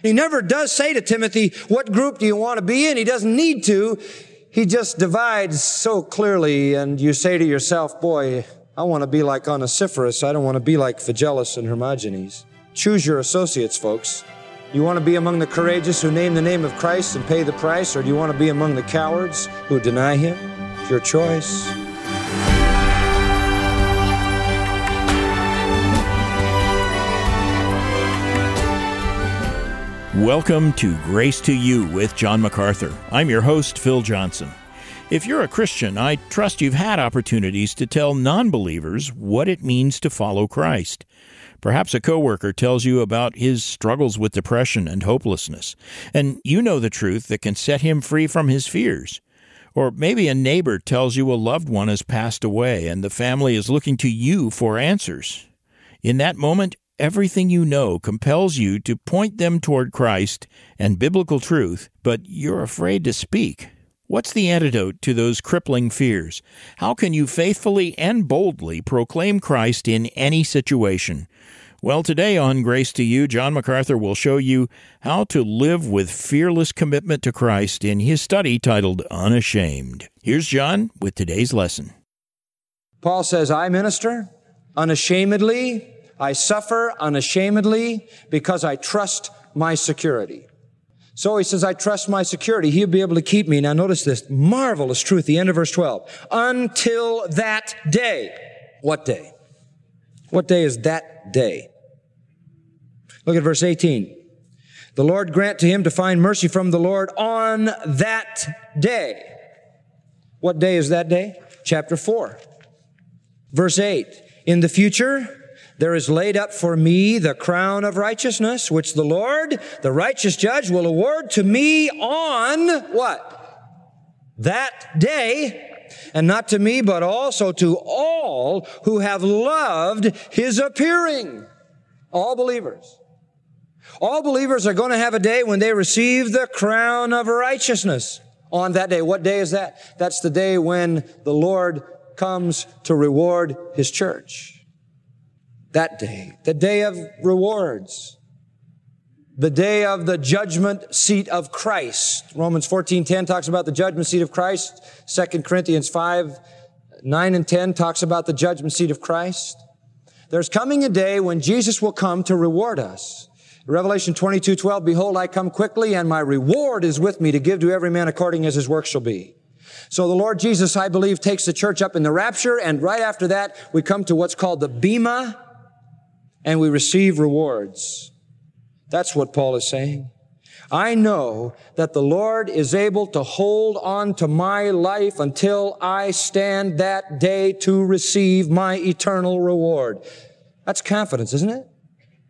He never does say to Timothy, what group do you want to be in? He doesn't need to. He just divides so clearly and you say to yourself, boy, I want to be like Onesiphorus. I don't want to be like Phygellus and Hermogenes. Choose your associates, folks. You want to be among the courageous who name the name of Christ and pay the price, or do you want to be among the cowards who deny him? It's your choice. Welcome to Grace to You with John MacArthur. I'm your host, Phil Johnson. If you're a Christian, I trust you've had opportunities to tell non believers what it means to follow Christ. Perhaps a coworker tells you about his struggles with depression and hopelessness, and you know the truth that can set him free from his fears. Or maybe a neighbor tells you a loved one has passed away and the family is looking to you for answers. In that moment, everything you know compels you to point them toward Christ and biblical truth, but you're afraid to speak. What's the antidote to those crippling fears? How can you faithfully and boldly proclaim Christ in any situation? Well, today on Grace to You, John MacArthur will show you how to live with fearless commitment to Christ in his study titled Unashamed. Here's John with today's lesson. Paul says, I minister unashamedly. I suffer unashamedly because I trust my security. So he says, I trust my security. He'll be able to keep me. Now notice this marvelous truth, the end of verse 12. Until that day. What day? What day is that day? Look at verse 18. The Lord grant to him to find mercy from the Lord on that day. What day is that day? Chapter 4. Verse 8. In the future, there is laid up for me the crown of righteousness, which the Lord, the righteous judge, will award to me on what? That day and not to me, but also to all who have loved his appearing. All believers. All believers are going to have a day when they receive the crown of righteousness on that day. What day is that? That's the day when the Lord comes to reward his church. That day, the day of rewards the day of the judgment seat of Christ. Romans 14:10 talks about the judgment seat of Christ. 2 Corinthians 5 9 and 10 talks about the judgment seat of Christ. There's coming a day when Jesus will come to reward us. Revelation 22, 12, behold, I come quickly and my reward is with me to give to every man according as his work shall be. So the Lord Jesus, I believe, takes the church up in the rapture and right after that, we come to what's called the Bema and we receive rewards. That's what Paul is saying. I know that the Lord is able to hold on to my life until I stand that day to receive my eternal reward. That's confidence, isn't it?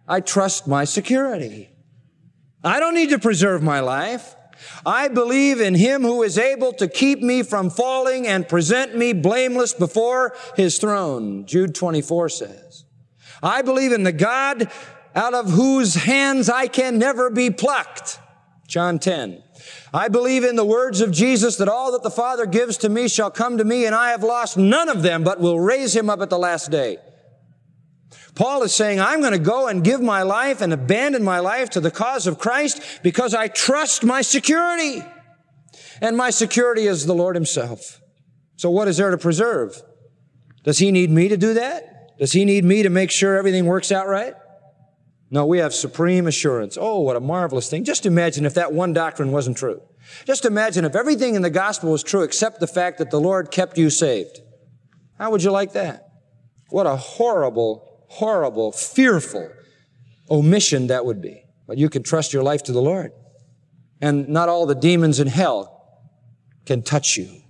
I trust my security. I don't need to preserve my life. I believe in Him who is able to keep me from falling and present me blameless before His throne. Jude 24 says. I believe in the God out of whose hands I can never be plucked. John 10. I believe in the words of Jesus that all that the Father gives to me shall come to me and I have lost none of them, but will raise him up at the last day. Paul is saying, I'm going to go and give my life and abandon my life to the cause of Christ because I trust my security. And my security is the Lord himself. So what is there to preserve? Does he need me to do that? Does he need me to make sure everything works out right? No, we have supreme assurance. Oh, what a marvelous thing. Just imagine if that one doctrine wasn't true. Just imagine if everything in the gospel was true except the fact that the Lord kept you saved. How would you like that? What a horrible, horrible, fearful omission that would be. But you can trust your life to the Lord. And not all the demons in hell can touch you.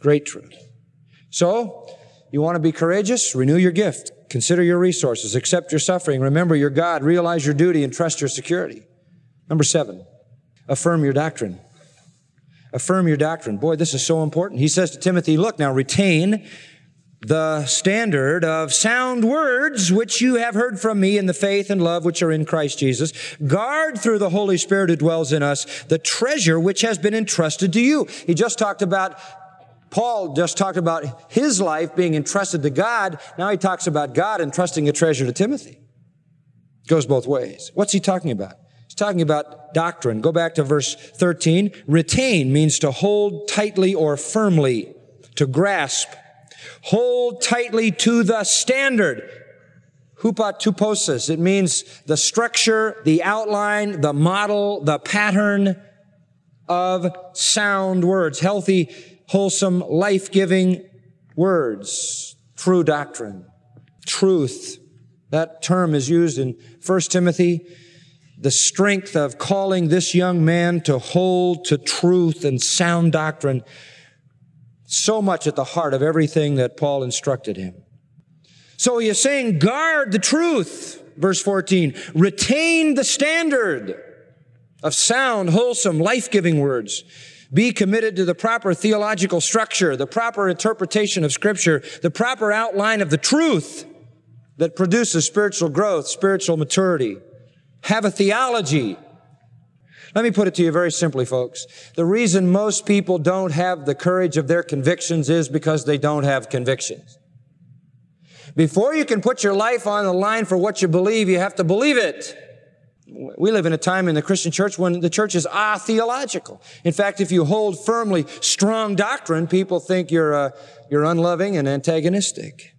Great truth. So, you want to be courageous? Renew your gift. Consider your resources. Accept your suffering. Remember your God. Realize your duty and trust your security. Number seven, affirm your doctrine. Affirm your doctrine. Boy, this is so important. He says to Timothy, look now, retain the standard of sound words which you have heard from me in the faith and love which are in Christ Jesus. Guard through the Holy Spirit who dwells in us the treasure which has been entrusted to you. He just talked about Paul just talked about his life being entrusted to God. Now he talks about God entrusting a treasure to Timothy. It goes both ways. What's he talking about? He's talking about doctrine. Go back to verse 13. Retain means to hold tightly or firmly, to grasp. Hold tightly to the standard. Hupatuposis. It means the structure, the outline, the model, the pattern of sound words, healthy, wholesome, life-giving words, true doctrine, truth. That term is used in 1 Timothy. The strength of calling this young man to hold to truth and sound doctrine so much at the heart of everything that Paul instructed him. So he is saying, guard the truth. Verse 14, retain the standard of sound, wholesome, life-giving words. Be committed to the proper theological structure, the proper interpretation of scripture, the proper outline of the truth that produces spiritual growth, spiritual maturity. Have a theology. Let me put it to you very simply, folks. The reason most people don't have the courage of their convictions is because they don't have convictions. Before you can put your life on the line for what you believe, you have to believe it. We live in a time in the Christian church when the church is ah theological. In fact, if you hold firmly strong doctrine, people think you're, uh, you're unloving and antagonistic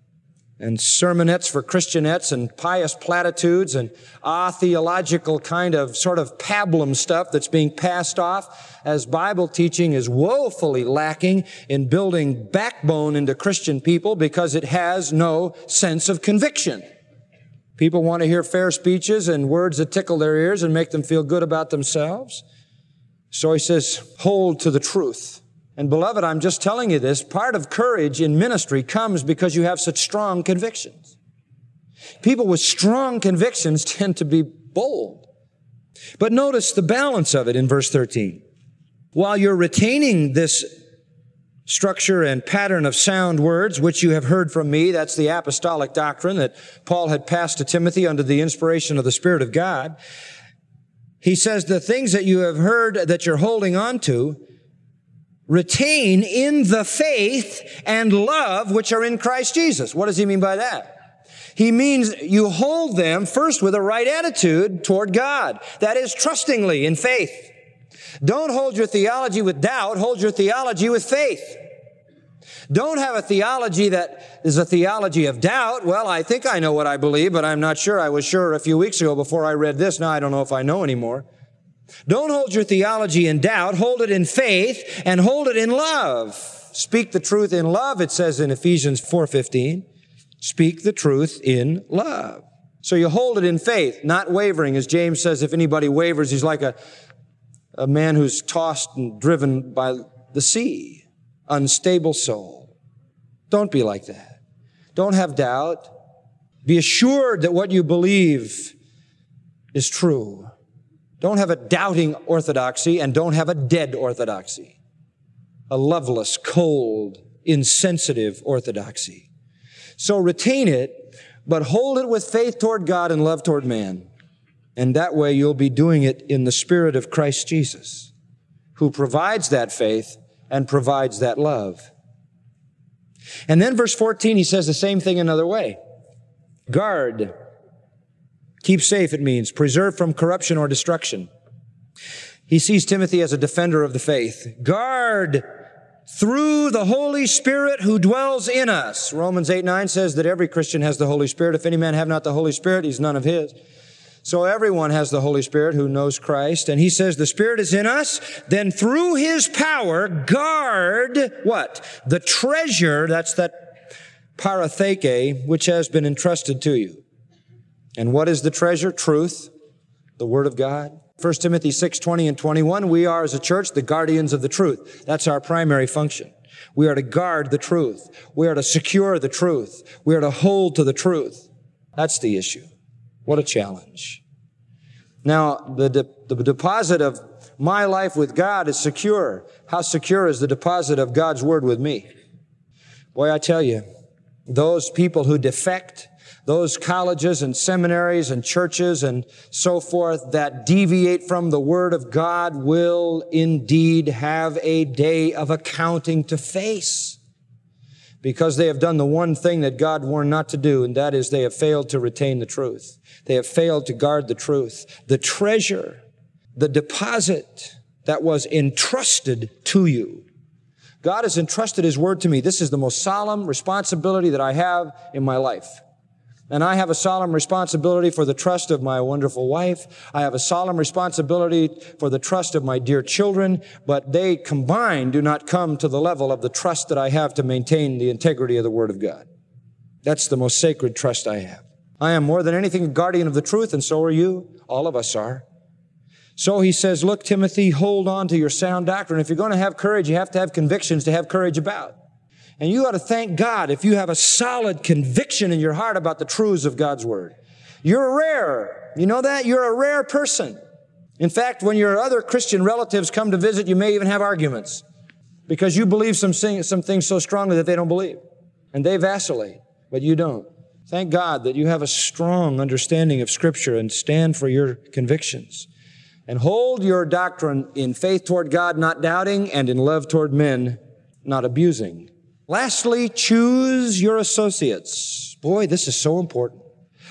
and sermonettes for Christianettes and pious platitudes and ah theological kind of sort of pablum stuff that's being passed off as Bible teaching is woefully lacking in building backbone into Christian people because it has no sense of conviction. People want to hear fair speeches and words that tickle their ears and make them feel good about themselves. So he says, hold to the truth. And beloved, I'm just telling you this. Part of courage in ministry comes because you have such strong convictions. People with strong convictions tend to be bold. But notice the balance of it in verse 13. While you're retaining this structure and pattern of sound words, which you have heard from me, that's the apostolic doctrine that Paul had passed to Timothy under the inspiration of the Spirit of God. He says the things that you have heard that you're holding on to, retain in the faith and love which are in Christ Jesus. What does he mean by that? He means you hold them first with a right attitude toward God. That is trustingly in faith. Don't hold your theology with doubt, hold your theology with faith. Don't have a theology that is a theology of doubt. Well, I think I know what I believe, but I'm not sure. I was sure a few weeks ago before I read this. Now I don't know if I know anymore. Don't hold your theology in doubt. Hold it in faith and hold it in love. Speak the truth in love, it says in Ephesians 4.15. Speak the truth in love. So you hold it in faith, not wavering. As James says, if anybody wavers, he's like a, a man who's tossed and driven by the sea. Unstable soul. Don't be like that. Don't have doubt. Be assured that what you believe is true. Don't have a doubting orthodoxy and don't have a dead orthodoxy. A loveless, cold, insensitive orthodoxy. So retain it, but hold it with faith toward God and love toward man. And that way you'll be doing it in the spirit of Christ Jesus, who provides that faith and provides that love. And then verse 14, he says the same thing another way. Guard Keep safe, it means. Preserve from corruption or destruction. He sees Timothy as a defender of the faith. Guard through the Holy Spirit who dwells in us. Romans 8, 9 says that every Christian has the Holy Spirit. If any man have not the Holy Spirit, he's none of his. So everyone has the Holy Spirit who knows Christ. And he says the Spirit is in us. Then through his power, guard what? The treasure, that's that paratheke, which has been entrusted to you. And what is the treasure? Truth, the Word of God. 1 Timothy 6, 20 and 21, we are as a church the guardians of the truth. That's our primary function. We are to guard the truth. We are to secure the truth. We are to hold to the truth. That's the issue. What a challenge. Now, the, de- the deposit of my life with God is secure. How secure is the deposit of God's Word with me? Boy, I tell you, those people who defect those colleges and seminaries and churches and so forth that deviate from the Word of God will indeed have a day of accounting to face because they have done the one thing that God warned not to do, and that is they have failed to retain the truth. They have failed to guard the truth. The treasure the deposit that was entrusted to you. God has entrusted His Word to me. This is the most solemn responsibility that I have in my life. And I have a solemn responsibility for the trust of my wonderful wife. I have a solemn responsibility for the trust of my dear children, but they combined do not come to the level of the trust that I have to maintain the integrity of the Word of God. That's the most sacred trust I have. I am more than anything a guardian of the truth, and so are you. All of us are. So he says, look, Timothy, hold on to your sound doctrine. If you're going to have courage, you have to have convictions to have courage about. And you ought to thank God if you have a solid conviction in your heart about the truths of God's Word. You're rare. You know that? You're a rare person. In fact, when your other Christian relatives come to visit, you may even have arguments because you believe some, some things so strongly that they don't believe. And they vacillate, but you don't. Thank God that you have a strong understanding of Scripture and stand for your convictions. And hold your doctrine in faith toward God, not doubting, and in love toward men, not abusing. Lastly, choose your associates. Boy, this is so important.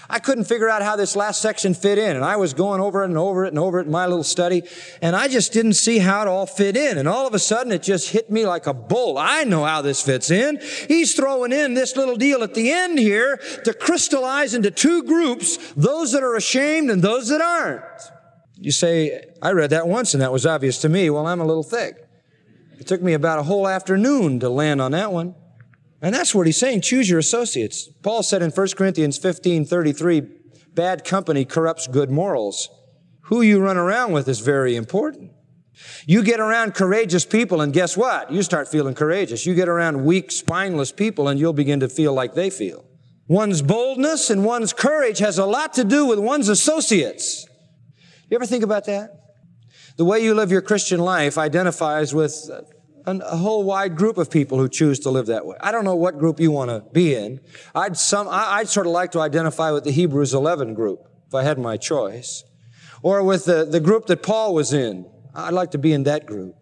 I couldn't figure out how this last section fit in, and I was going over it and over it and over it in my little study, and I just didn't see how it all fit in. And all of a sudden, it just hit me like a bolt. I know how this fits in. He's throwing in this little deal at the end here to crystallize into two groups, those that are ashamed and those that aren't. You say, I read that once and that was obvious to me. Well, I'm a little thick. It took me about a whole afternoon to land on that one. And that's what he's saying. Choose your associates. Paul said in 1 Corinthians 15, 33, bad company corrupts good morals. Who you run around with is very important. You get around courageous people and guess what? You start feeling courageous. You get around weak, spineless people and you'll begin to feel like they feel. One's boldness and one's courage has a lot to do with one's associates. You ever think about that? The way you live your Christian life identifies with a whole wide group of people who choose to live that way. I don't know what group you want to be in. I'd some, I'd sort of like to identify with the Hebrews 11 group, if I had my choice. Or with the, the group that Paul was in. I'd like to be in that group.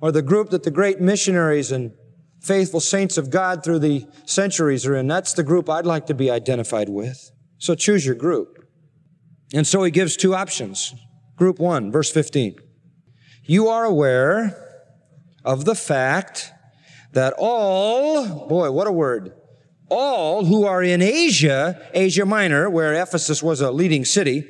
Or the group that the great missionaries and faithful saints of God through the centuries are in. That's the group I'd like to be identified with. So choose your group. And so he gives two options. Group one, verse 15. You are aware of the fact that all, boy, what a word, all who are in Asia, Asia Minor, where Ephesus was a leading city,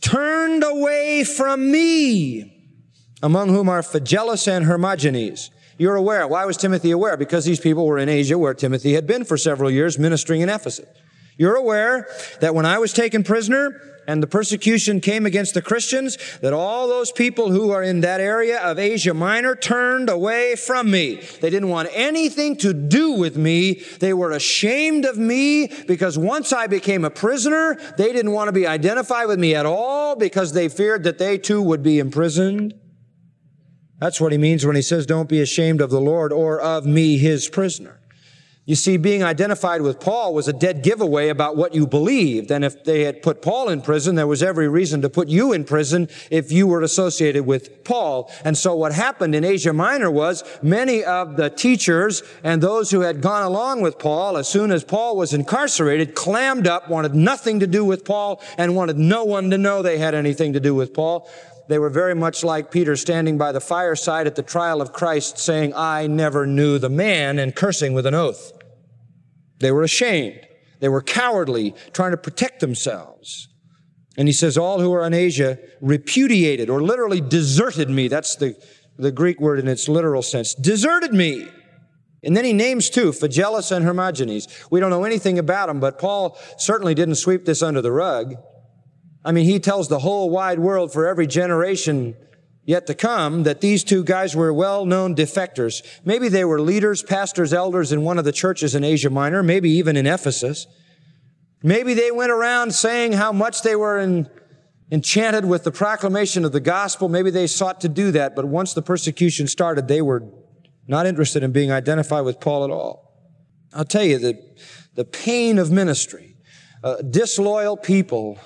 turned away from me, among whom are Phygellus and Hermogenes. You're aware. Why was Timothy aware? Because these people were in Asia where Timothy had been for several years ministering in Ephesus. You're aware that when I was taken prisoner, and the persecution came against the Christians, that all those people who are in that area of Asia Minor turned away from me. They didn't want anything to do with me. They were ashamed of me because once I became a prisoner, they didn't want to be identified with me at all because they feared that they too would be imprisoned. That's what he means when he says, don't be ashamed of the Lord or of me, his prisoner. You see, being identified with Paul was a dead giveaway about what you believed. And if they had put Paul in prison, there was every reason to put you in prison if you were associated with Paul. And so what happened in Asia Minor was many of the teachers and those who had gone along with Paul, as soon as Paul was incarcerated, clammed up, wanted nothing to do with Paul, and wanted no one to know they had anything to do with Paul. They were very much like Peter standing by the fireside at the trial of Christ saying, I never knew the man and cursing with an oath. They were ashamed. They were cowardly, trying to protect themselves. And he says, all who are in Asia repudiated or literally deserted me. That's the, the Greek word in its literal sense. Deserted me. And then he names two, Phygellus and Hermogenes. We don't know anything about them, but Paul certainly didn't sweep this under the rug. I mean, he tells the whole wide world for every generation yet to come that these two guys were well-known defectors. Maybe they were leaders, pastors, elders in one of the churches in Asia Minor, maybe even in Ephesus. Maybe they went around saying how much they were in, enchanted with the proclamation of the gospel. Maybe they sought to do that, but once the persecution started, they were not interested in being identified with Paul at all. I'll tell you that the pain of ministry, uh, disloyal people,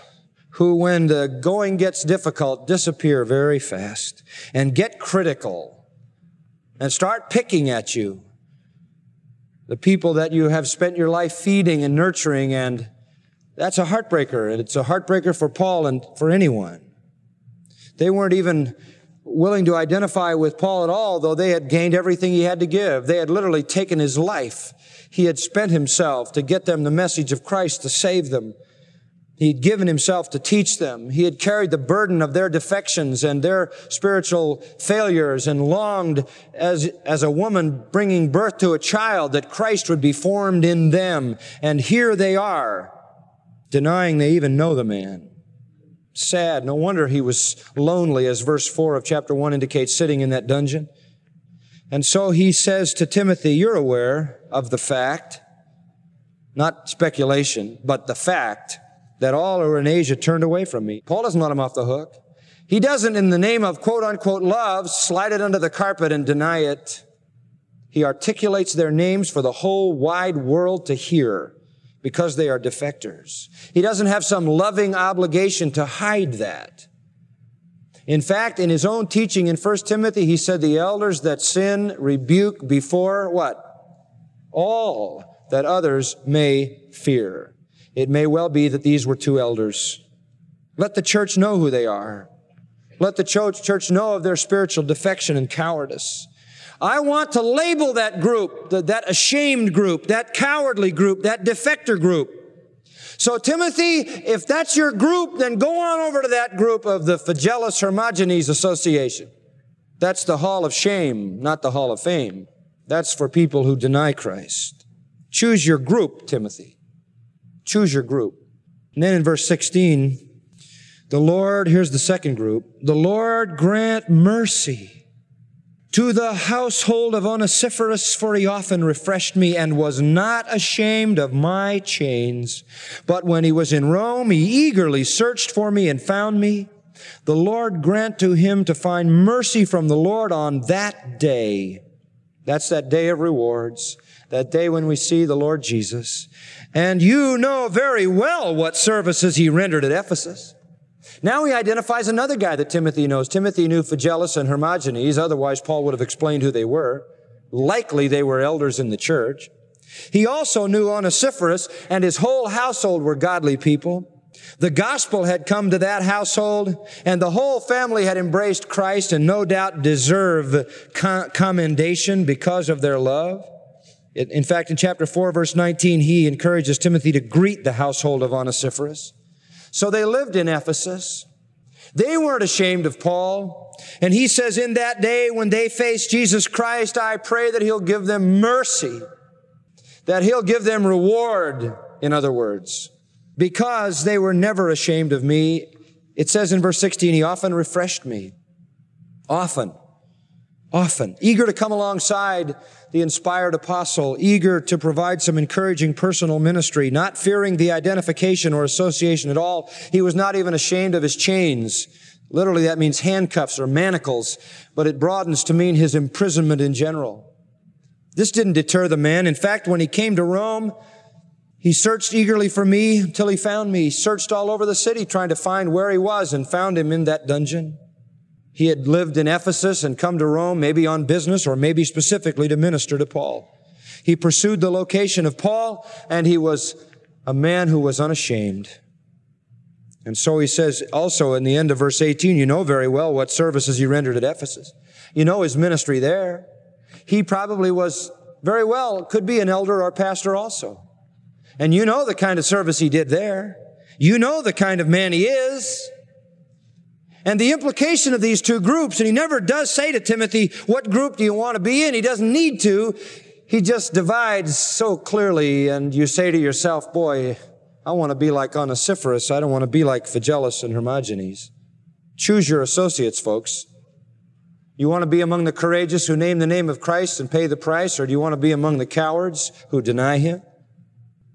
who, when the going gets difficult, disappear very fast and get critical and start picking at you. The people that you have spent your life feeding and nurturing, and that's a heartbreaker. And it's a heartbreaker for Paul and for anyone. They weren't even willing to identify with Paul at all, though they had gained everything he had to give. They had literally taken his life. He had spent himself to get them the message of Christ to save them. He had given himself to teach them. He had carried the burden of their defections and their spiritual failures and longed as, as a woman bringing birth to a child that Christ would be formed in them. And here they are, denying they even know the man. Sad. No wonder he was lonely, as verse 4 of chapter 1 indicates, sitting in that dungeon. And so he says to Timothy, You're aware of the fact, not speculation, but the fact that all who are in Asia turned away from me. Paul doesn't let him off the hook. He doesn't, in the name of quote unquote love, slide it under the carpet and deny it. He articulates their names for the whole wide world to hear because they are defectors. He doesn't have some loving obligation to hide that. In fact, in his own teaching in 1 Timothy, he said the elders that sin rebuke before what? All that others may fear. It may well be that these were two elders. Let the church know who they are. Let the church know of their spiritual defection and cowardice. I want to label that group, that ashamed group, that cowardly group, that defector group. So Timothy, if that's your group, then go on over to that group of the Phygellus Hermogenes Association. That's the hall of shame, not the hall of fame. That's for people who deny Christ. Choose your group, Timothy. Choose your group. And then in verse 16, the Lord, here's the second group, the Lord grant mercy to the household of Onesiphorus, for he often refreshed me and was not ashamed of my chains. But when he was in Rome, he eagerly searched for me and found me. The Lord grant to him to find mercy from the Lord on that day. That's that day of rewards, that day when we see the Lord Jesus. And you know very well what services he rendered at Ephesus. Now he identifies another guy that Timothy knows. Timothy knew Phygellus and Hermogenes. Otherwise, Paul would have explained who they were. Likely they were elders in the church. He also knew Onesiphorus and his whole household were godly people. The gospel had come to that household and the whole family had embraced Christ and no doubt deserve commendation because of their love. In fact, in chapter 4, verse 19, he encourages Timothy to greet the household of Onesiphorus. So they lived in Ephesus. They weren't ashamed of Paul. And he says, in that day when they face Jesus Christ, I pray that he'll give them mercy, that he'll give them reward, in other words, because they were never ashamed of me. It says in verse 16, he often refreshed me. Often. Often. Eager to come alongside the inspired apostle, eager to provide some encouraging personal ministry, not fearing the identification or association at all. He was not even ashamed of his chains. Literally, that means handcuffs or manacles, but it broadens to mean his imprisonment in general. This didn't deter the man. In fact, when he came to Rome, he searched eagerly for me until he found me. He searched all over the city trying to find where he was and found him in that dungeon. He had lived in Ephesus and come to Rome, maybe on business or maybe specifically to minister to Paul. He pursued the location of Paul and he was a man who was unashamed. And so he says also in the end of verse 18, you know very well what services he rendered at Ephesus. You know his ministry there. He probably was very well, could be an elder or pastor also. And you know the kind of service he did there. You know the kind of man he is. And the implication of these two groups, and he never does say to Timothy, what group do you want to be in? He doesn't need to. He just divides so clearly, and you say to yourself, boy, I want to be like Onesiphorus. I don't want to be like Phygellus and Hermogenes. Choose your associates, folks. You want to be among the courageous who name the name of Christ and pay the price, or do you want to be among the cowards who deny him?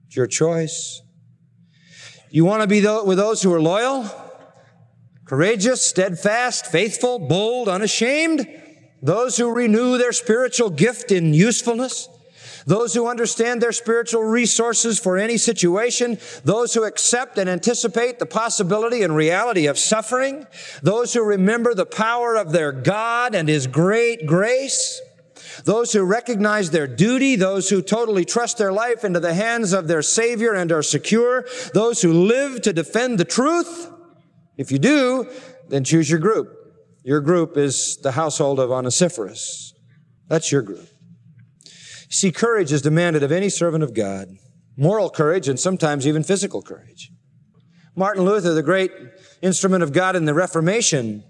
It's your choice. You want to be with those who are loyal? Courageous, steadfast, faithful, bold, unashamed, those who renew their spiritual gift in usefulness, those who understand their spiritual resources for any situation, those who accept and anticipate the possibility and reality of suffering, those who remember the power of their God and His great grace, those who recognize their duty, those who totally trust their life into the hands of their Savior and are secure, those who live to defend the truth, if you do, then choose your group. Your group is the household of Onesiphorus. That's your group. See, courage is demanded of any servant of God. Moral courage and sometimes even physical courage. Martin Luther, the great instrument of God in the Reformation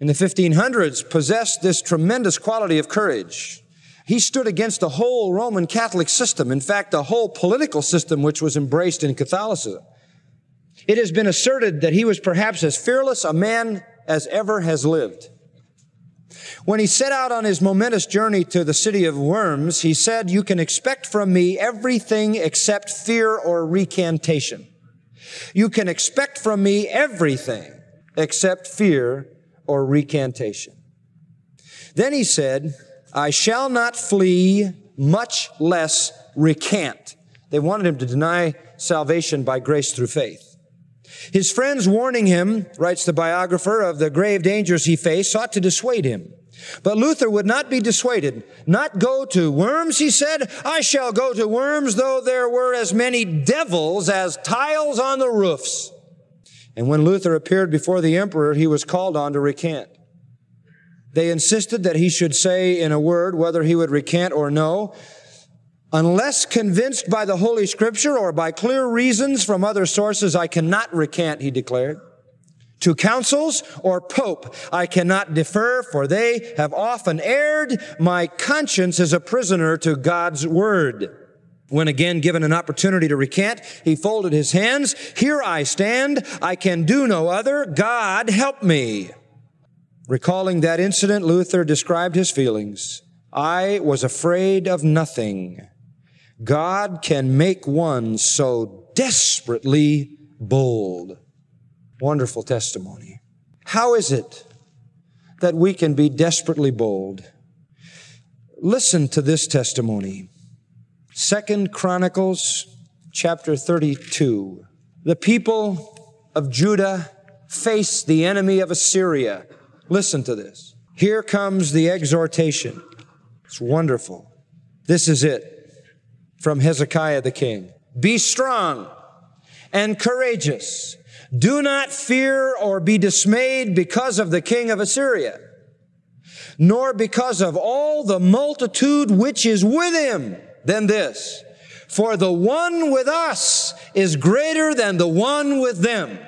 in the 1500s, possessed this tremendous quality of courage. He stood against the whole Roman Catholic system, in fact, the whole political system which was embraced in Catholicism. It has been asserted that he was perhaps as fearless a man as ever has lived. When he set out on his momentous journey to the city of Worms, he said, You can expect from me everything except fear or recantation. You can expect from me everything except fear or recantation. Then he said, I shall not flee, much less recant. They wanted him to deny salvation by grace through faith. His friends warning him, writes the biographer, of the grave dangers he faced, sought to dissuade him. But Luther would not be dissuaded. Not go to Worms, he said. I shall go to Worms, though there were as many devils as tiles on the roofs. And when Luther appeared before the emperor, he was called on to recant. They insisted that he should say in a word whether he would recant or no. Unless convinced by the Holy Scripture or by clear reasons from other sources, I cannot recant, he declared. To councils or pope, I cannot defer, for they have often erred. My conscience is a prisoner to God's word. When again given an opportunity to recant, he folded his hands. Here I stand. I can do no other. God help me. Recalling that incident, Luther described his feelings. I was afraid of nothing. God can make one so desperately bold. Wonderful testimony. How is it that we can be desperately bold? Listen to this testimony. Second Chronicles chapter 32. The people of Judah face the enemy of Assyria. Listen to this. Here comes the exhortation. It's wonderful. This is it from Hezekiah the king. Be strong and courageous. Do not fear or be dismayed because of the king of Assyria, nor because of all the multitude which is with him. Then this, for the one with us is greater than the one with them.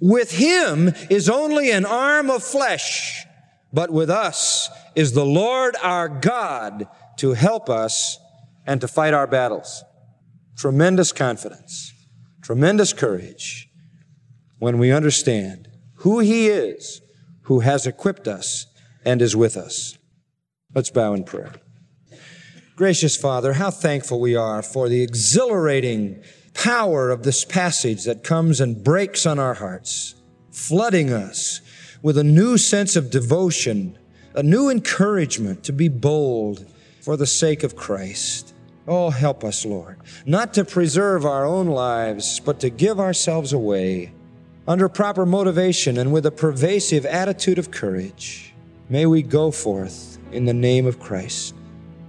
With him is only an arm of flesh, but with us is the Lord our God to help us and to fight our battles. Tremendous confidence, tremendous courage when we understand who He is who has equipped us and is with us. Let's bow in prayer. Gracious Father, how thankful we are for the exhilarating power of this passage that comes and breaks on our hearts, flooding us with a new sense of devotion, a new encouragement to be bold for the sake of Christ. Oh, help us, Lord, not to preserve our own lives, but to give ourselves away under proper motivation and with a pervasive attitude of courage. May we go forth in the name of Christ,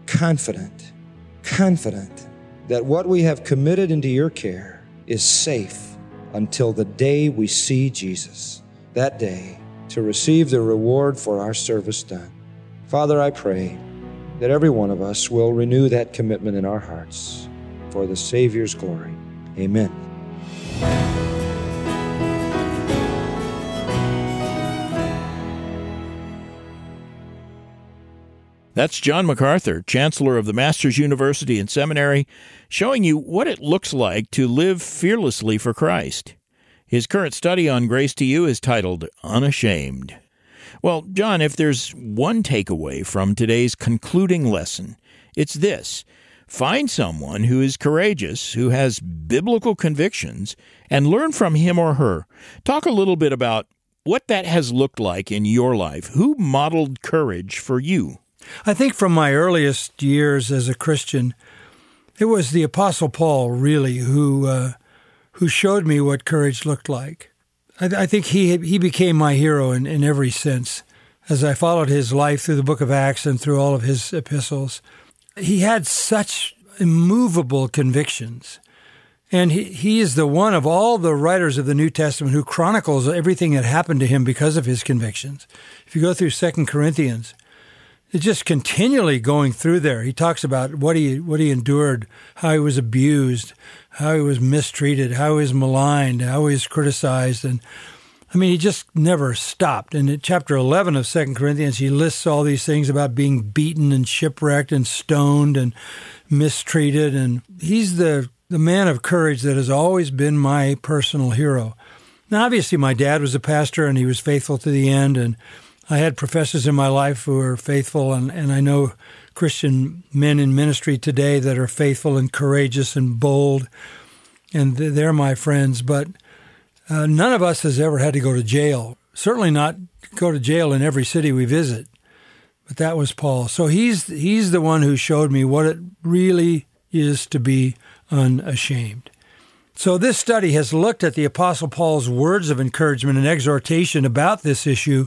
confident, confident that what we have committed into your care is safe until the day we see Jesus, that day to receive the reward for our service done. Father, I pray that every one of us will renew that commitment in our hearts for the Savior's glory. Amen. That's John MacArthur, Chancellor of the Master's University and Seminary, showing you what it looks like to live fearlessly for Christ. His current study on Grace to You is titled Unashamed. Well, John, if there's one takeaway from today's concluding lesson, it's this find someone who is courageous, who has biblical convictions, and learn from him or her. Talk a little bit about what that has looked like in your life. Who modeled courage for you? I think from my earliest years as a Christian, it was the Apostle Paul really who uh, who showed me what courage looked like. I, I think he he became my hero in, in every sense. As I followed his life through the book of Acts and through all of his epistles, he had such immovable convictions. And he, he is the one of all the writers of the New Testament who chronicles everything that happened to him because of his convictions. If you go through Second Corinthians, it's just continually going through there. He talks about what he what he endured, how he was abused, how he was mistreated, how he was maligned, how he was criticized, and I mean, he just never stopped. And in chapter 11 of Second Corinthians, he lists all these things about being beaten and shipwrecked and stoned and mistreated. And he's the the man of courage that has always been my personal hero. Now, obviously, my dad was a pastor and he was faithful to the end. And I had professors in my life who were faithful. And, and I know Christian men in ministry today that are faithful and courageous and bold. And they're my friends. But uh, none of us has ever had to go to jail. Certainly not go to jail in every city we visit. But that was Paul. So he's he's the one who showed me what it really is to be unashamed. So, this study has looked at the Apostle Paul's words of encouragement and exhortation about this issue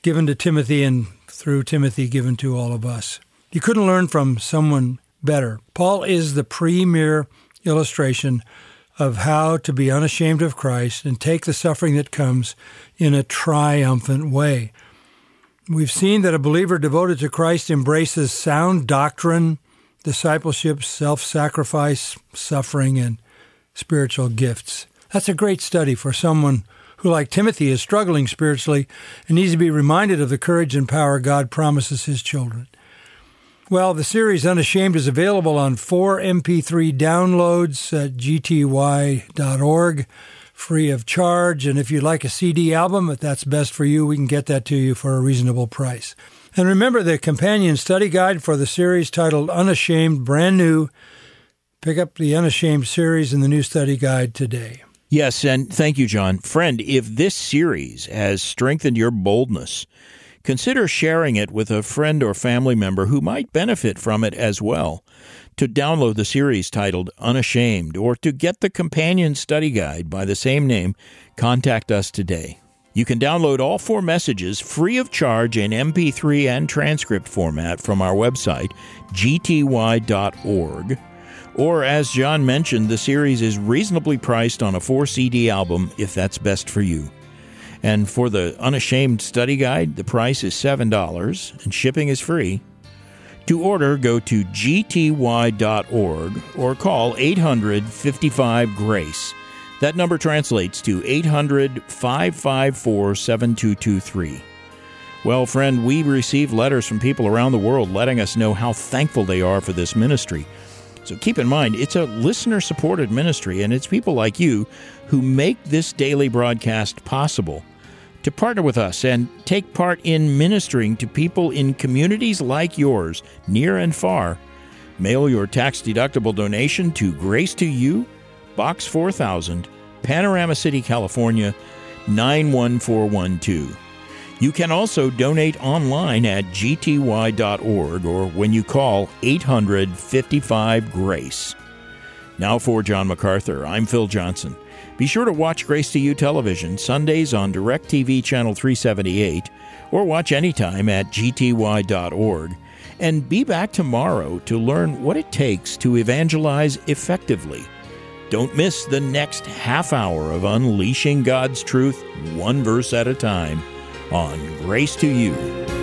given to Timothy and through Timothy given to all of us. You couldn't learn from someone better. Paul is the premier illustration of how to be unashamed of Christ and take the suffering that comes in a triumphant way. We've seen that a believer devoted to Christ embraces sound doctrine discipleship, self sacrifice, suffering, and spiritual gifts. That's a great study for someone who, like Timothy, is struggling spiritually and needs to be reminded of the courage and power God promises his children. Well, the series Unashamed is available on four MP3 downloads at gty.org, free of charge. And if you'd like a CD album, if that's best for you, we can get that to you for a reasonable price. And remember the companion study guide for the series titled Unashamed, brand new. Pick up the Unashamed series in the new study guide today. Yes, and thank you, John. Friend, if this series has strengthened your boldness, consider sharing it with a friend or family member who might benefit from it as well. To download the series titled Unashamed or to get the companion study guide by the same name, contact us today. You can download all four messages free of charge in MP3 and transcript format from our website, gty.org. Or, as John mentioned, the series is reasonably priced on a 4 CD album if that's best for you. And for the Unashamed Study Guide, the price is $7 and shipping is free. To order, go to gty.org or call 855 GRACE. That number translates to 800 554 7223. Well, friend, we receive letters from people around the world letting us know how thankful they are for this ministry. So keep in mind, it's a listener supported ministry, and it's people like you who make this daily broadcast possible. To partner with us and take part in ministering to people in communities like yours, near and far, mail your tax deductible donation to Grace to You, Box 4000, Panorama City, California 91412. You can also donate online at gty.org or when you call 855 GRACE. Now for John MacArthur, I'm Phil Johnson. Be sure to watch Grace to You television Sundays on DirecTV Channel 378 or watch anytime at gty.org. And be back tomorrow to learn what it takes to evangelize effectively. Don't miss the next half hour of unleashing God's truth one verse at a time on Grace to You.